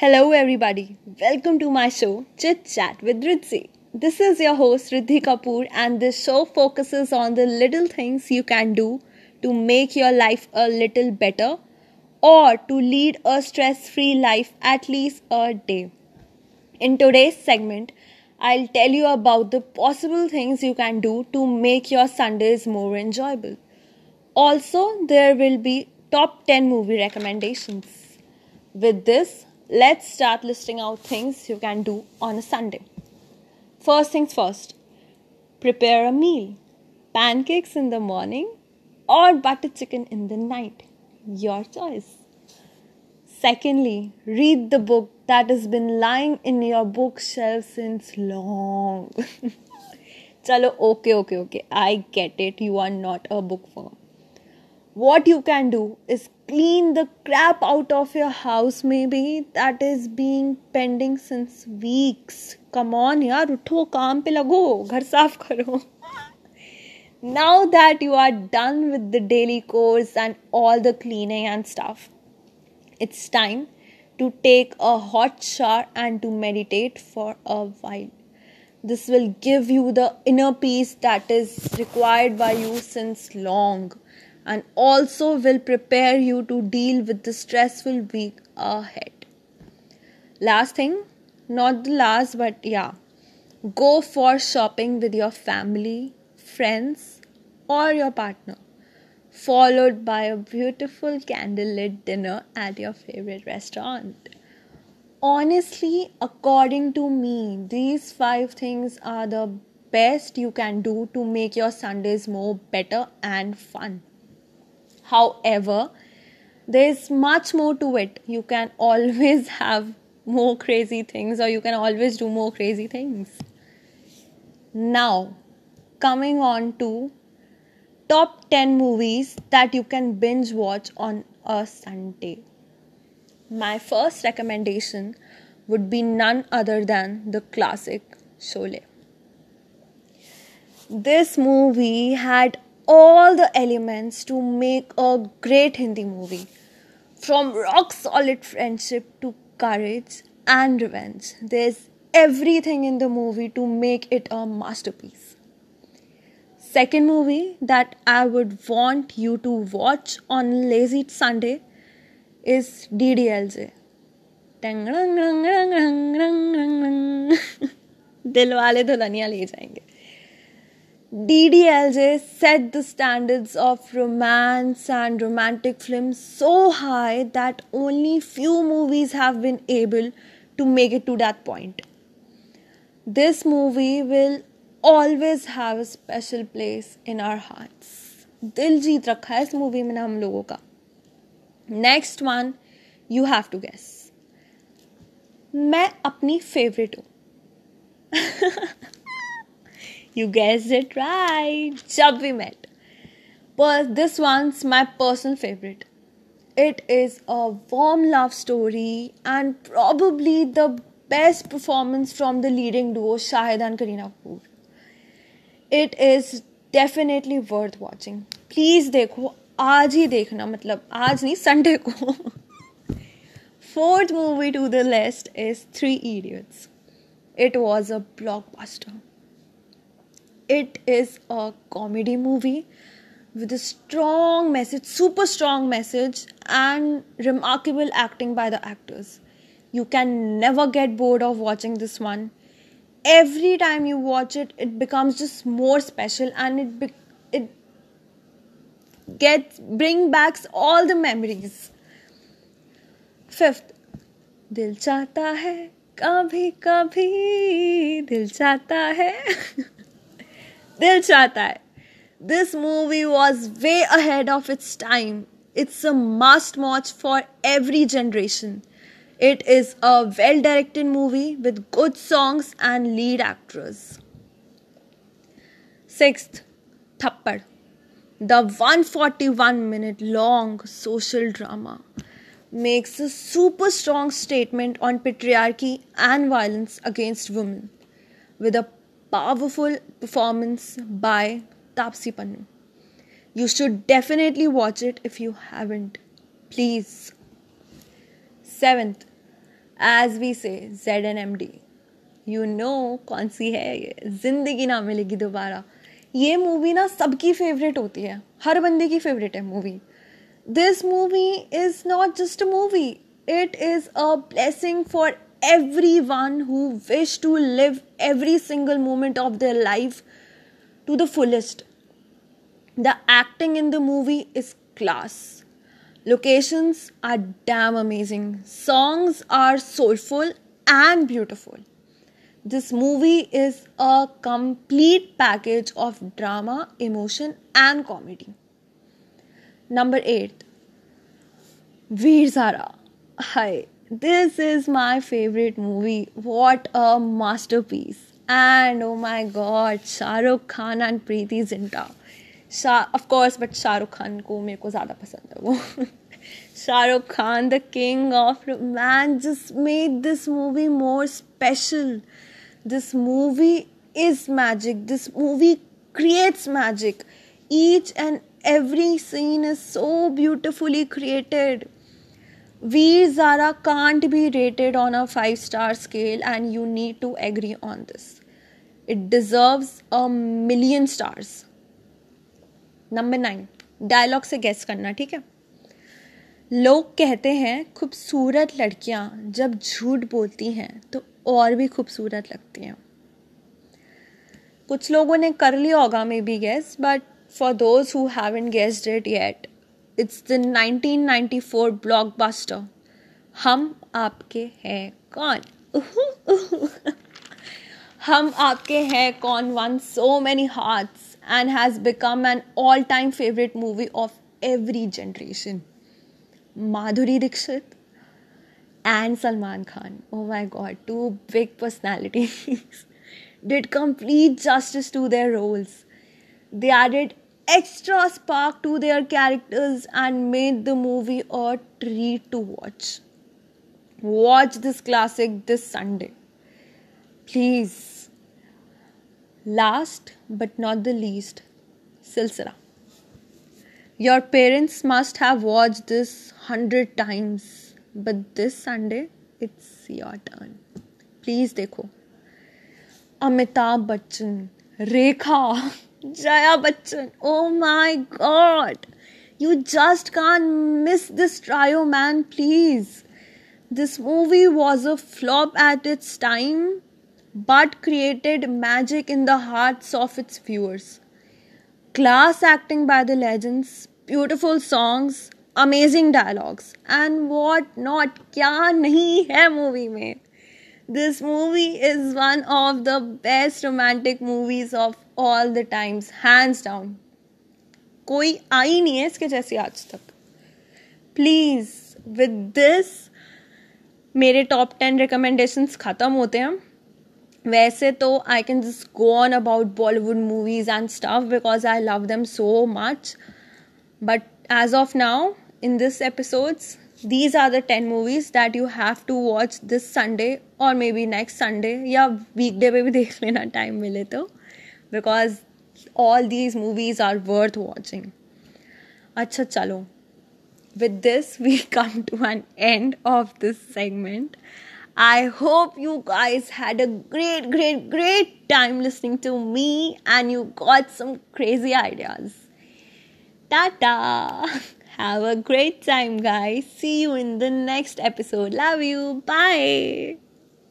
Hello, everybody. Welcome to my show, Chit Chat with Riddhi. This is your host, Riddhi Kapoor, and this show focuses on the little things you can do to make your life a little better or to lead a stress free life at least a day. In today's segment, I'll tell you about the possible things you can do to make your Sundays more enjoyable. Also, there will be top 10 movie recommendations. With this, let's start listing out things you can do on a Sunday. First things first, prepare a meal. Pancakes in the morning or butter chicken in the night. Your choice. Secondly, read the book that has been lying in your bookshelf since long. Chalo, okay, okay, okay. I get it. You are not a bookworm. What you can do is clean the crap out of your house, maybe that is being pending since weeks. Come on, yaar, utho, kaam pe lago, ghar saaf karo. now that you are done with the daily chores and all the cleaning and stuff, it's time to take a hot shower and to meditate for a while. This will give you the inner peace that is required by you since long and also will prepare you to deal with the stressful week ahead. Last thing, not the last, but yeah, go for shopping with your family, friends, or your partner followed by a beautiful candlelit dinner at your favorite restaurant. Honestly, according to me, these five things are the best you can do to make your Sundays more better and fun. However, there's much more to it. You can always have more crazy things, or you can always do more crazy things. Now, coming on to top 10 movies that you can binge watch on a Sunday. My first recommendation would be none other than the classic Sholay. This movie had all the elements to make a great Hindi movie. From rock solid friendship to courage and revenge, there's everything in the movie to make it a masterpiece. Second movie that I would want you to watch on Lazy Sunday is DDLJ. दिल वाले दुल्हनिया ले जाएंगे DDLJ set the standards of romance and romantic films so high that only few movies have been able to make it to that point. This movie will always have a special place in our hearts. दिल जीत रखा है इस movie में हम लोगों का next one you have to guess मैं अपनी फेवरेट हूं you guessed it right. Jab We Met. But this one's my personal favorite. It is a warm love story and probably the best performance from the leading duo Shahid and Kareena Kapoor. It is definitely worth watching. Please dekho. Aaj hi dekhna. मतलब aaj nahi. Sunday ko. Fourth movie to the list is Three Idiots. It was a blockbuster it is a comedy movie with a strong message, super strong message, and remarkable acting by the actors. You can never get bored of watching this one. Every time you watch it, it becomes just more special and it be- it gets bring back all the memories. Fifth, Dil Chahta Hai कभी कभी Dil Chahta Hai. Dil Chahta This movie was way ahead of its time. It's a must watch for every generation. It is a well directed movie with good songs and lead actors. Sixth, Thappad. The 141 minute long social drama makes a super strong statement on patriarchy and violence against women with a powerful performance by Taapsee Pannu. You should definitely watch it if you haven't. Please. Seventh, as we say, ZNMD. You know, कौन सी है ये जिंदगी ना मिलेगी दोबारा ये movie ना सबकी फेवरेट होती है हर बंदे की फेवरेट है movie this movie is not just a movie it is a blessing for everyone who wish to live every single moment of their life to the fullest. The acting in the movie is class. Locations are damn amazing. Songs are soulful and beautiful. This movie is a complete package of drama, emotion, and comedy. Number 8 Veer-Zaara. Hi. This is my favorite movie. What a masterpiece. And oh my god, Shah Rukh Khan and Preity Zinta. Shah, of course, but Shah Rukh Khan ko मेरे को ज़्यादा पसंद है Shah Rukh Khan, the king of romance, just made this movie more special. This movie is magic. This movie creates magic. Each and every scene is so beautifully created Veer Zara can't be rated on a 5 star scale, and you need to agree on this. It deserves a million stars. Number nine dialogue से guess करना ठीक है लोग कहते हैं खूबसूरत लड़कियाँ जब झूठ बोलती हैं तो और भी खूबसूरत लगती हैं कुछ लोगों ने कर लिया होगा maybe guess but for those who haven't guessed it yet it's the 1994 blockbuster हम आपके हैं कौन हम आपके हैं कौन one so many hearts and has become an all time favorite movie of every generation. Madhuri Dixit and Salman Khan. Oh my god, two big personalities did complete justice to their roles. They added extra spark to their characters and made the movie a treat to watch. Watch this classic this Sunday. Please Last but not the least, Silsila. Your parents must have watched this hundred times, but this Sunday it's your turn. Please देखो. Amitabh Bachchan, Rekha, Jaya Bachchan. Oh my God. You just can't miss this trio, man. Please. This movie was a flop at its time, but created magic in the hearts of its viewers. Class acting by the legends, beautiful songs, amazing dialogues, and what not kya nahi hai movie mein. This movie is one of the best romantic movies of all the times, hands down. कोई आई नहीं है इसके जैसी आज तक। Please with this मेरे top ten recommendations ख़त्म होते हैं। वैसे तो I can just go on about Bollywood movies and stuff because I love them so much but as of now in this episodes these are the 10 movies that you have to watch this sunday or maybe next sunday या weekday पे भी देख लेना time मिले तो because all these movies are worth watching अच्छा चलो with this we come to an end of this segment I hope you guys had a great, great, great time listening to me and you got some crazy ideas. Tata! Have a great time, guys. See you in the next episode. Love you. Bye.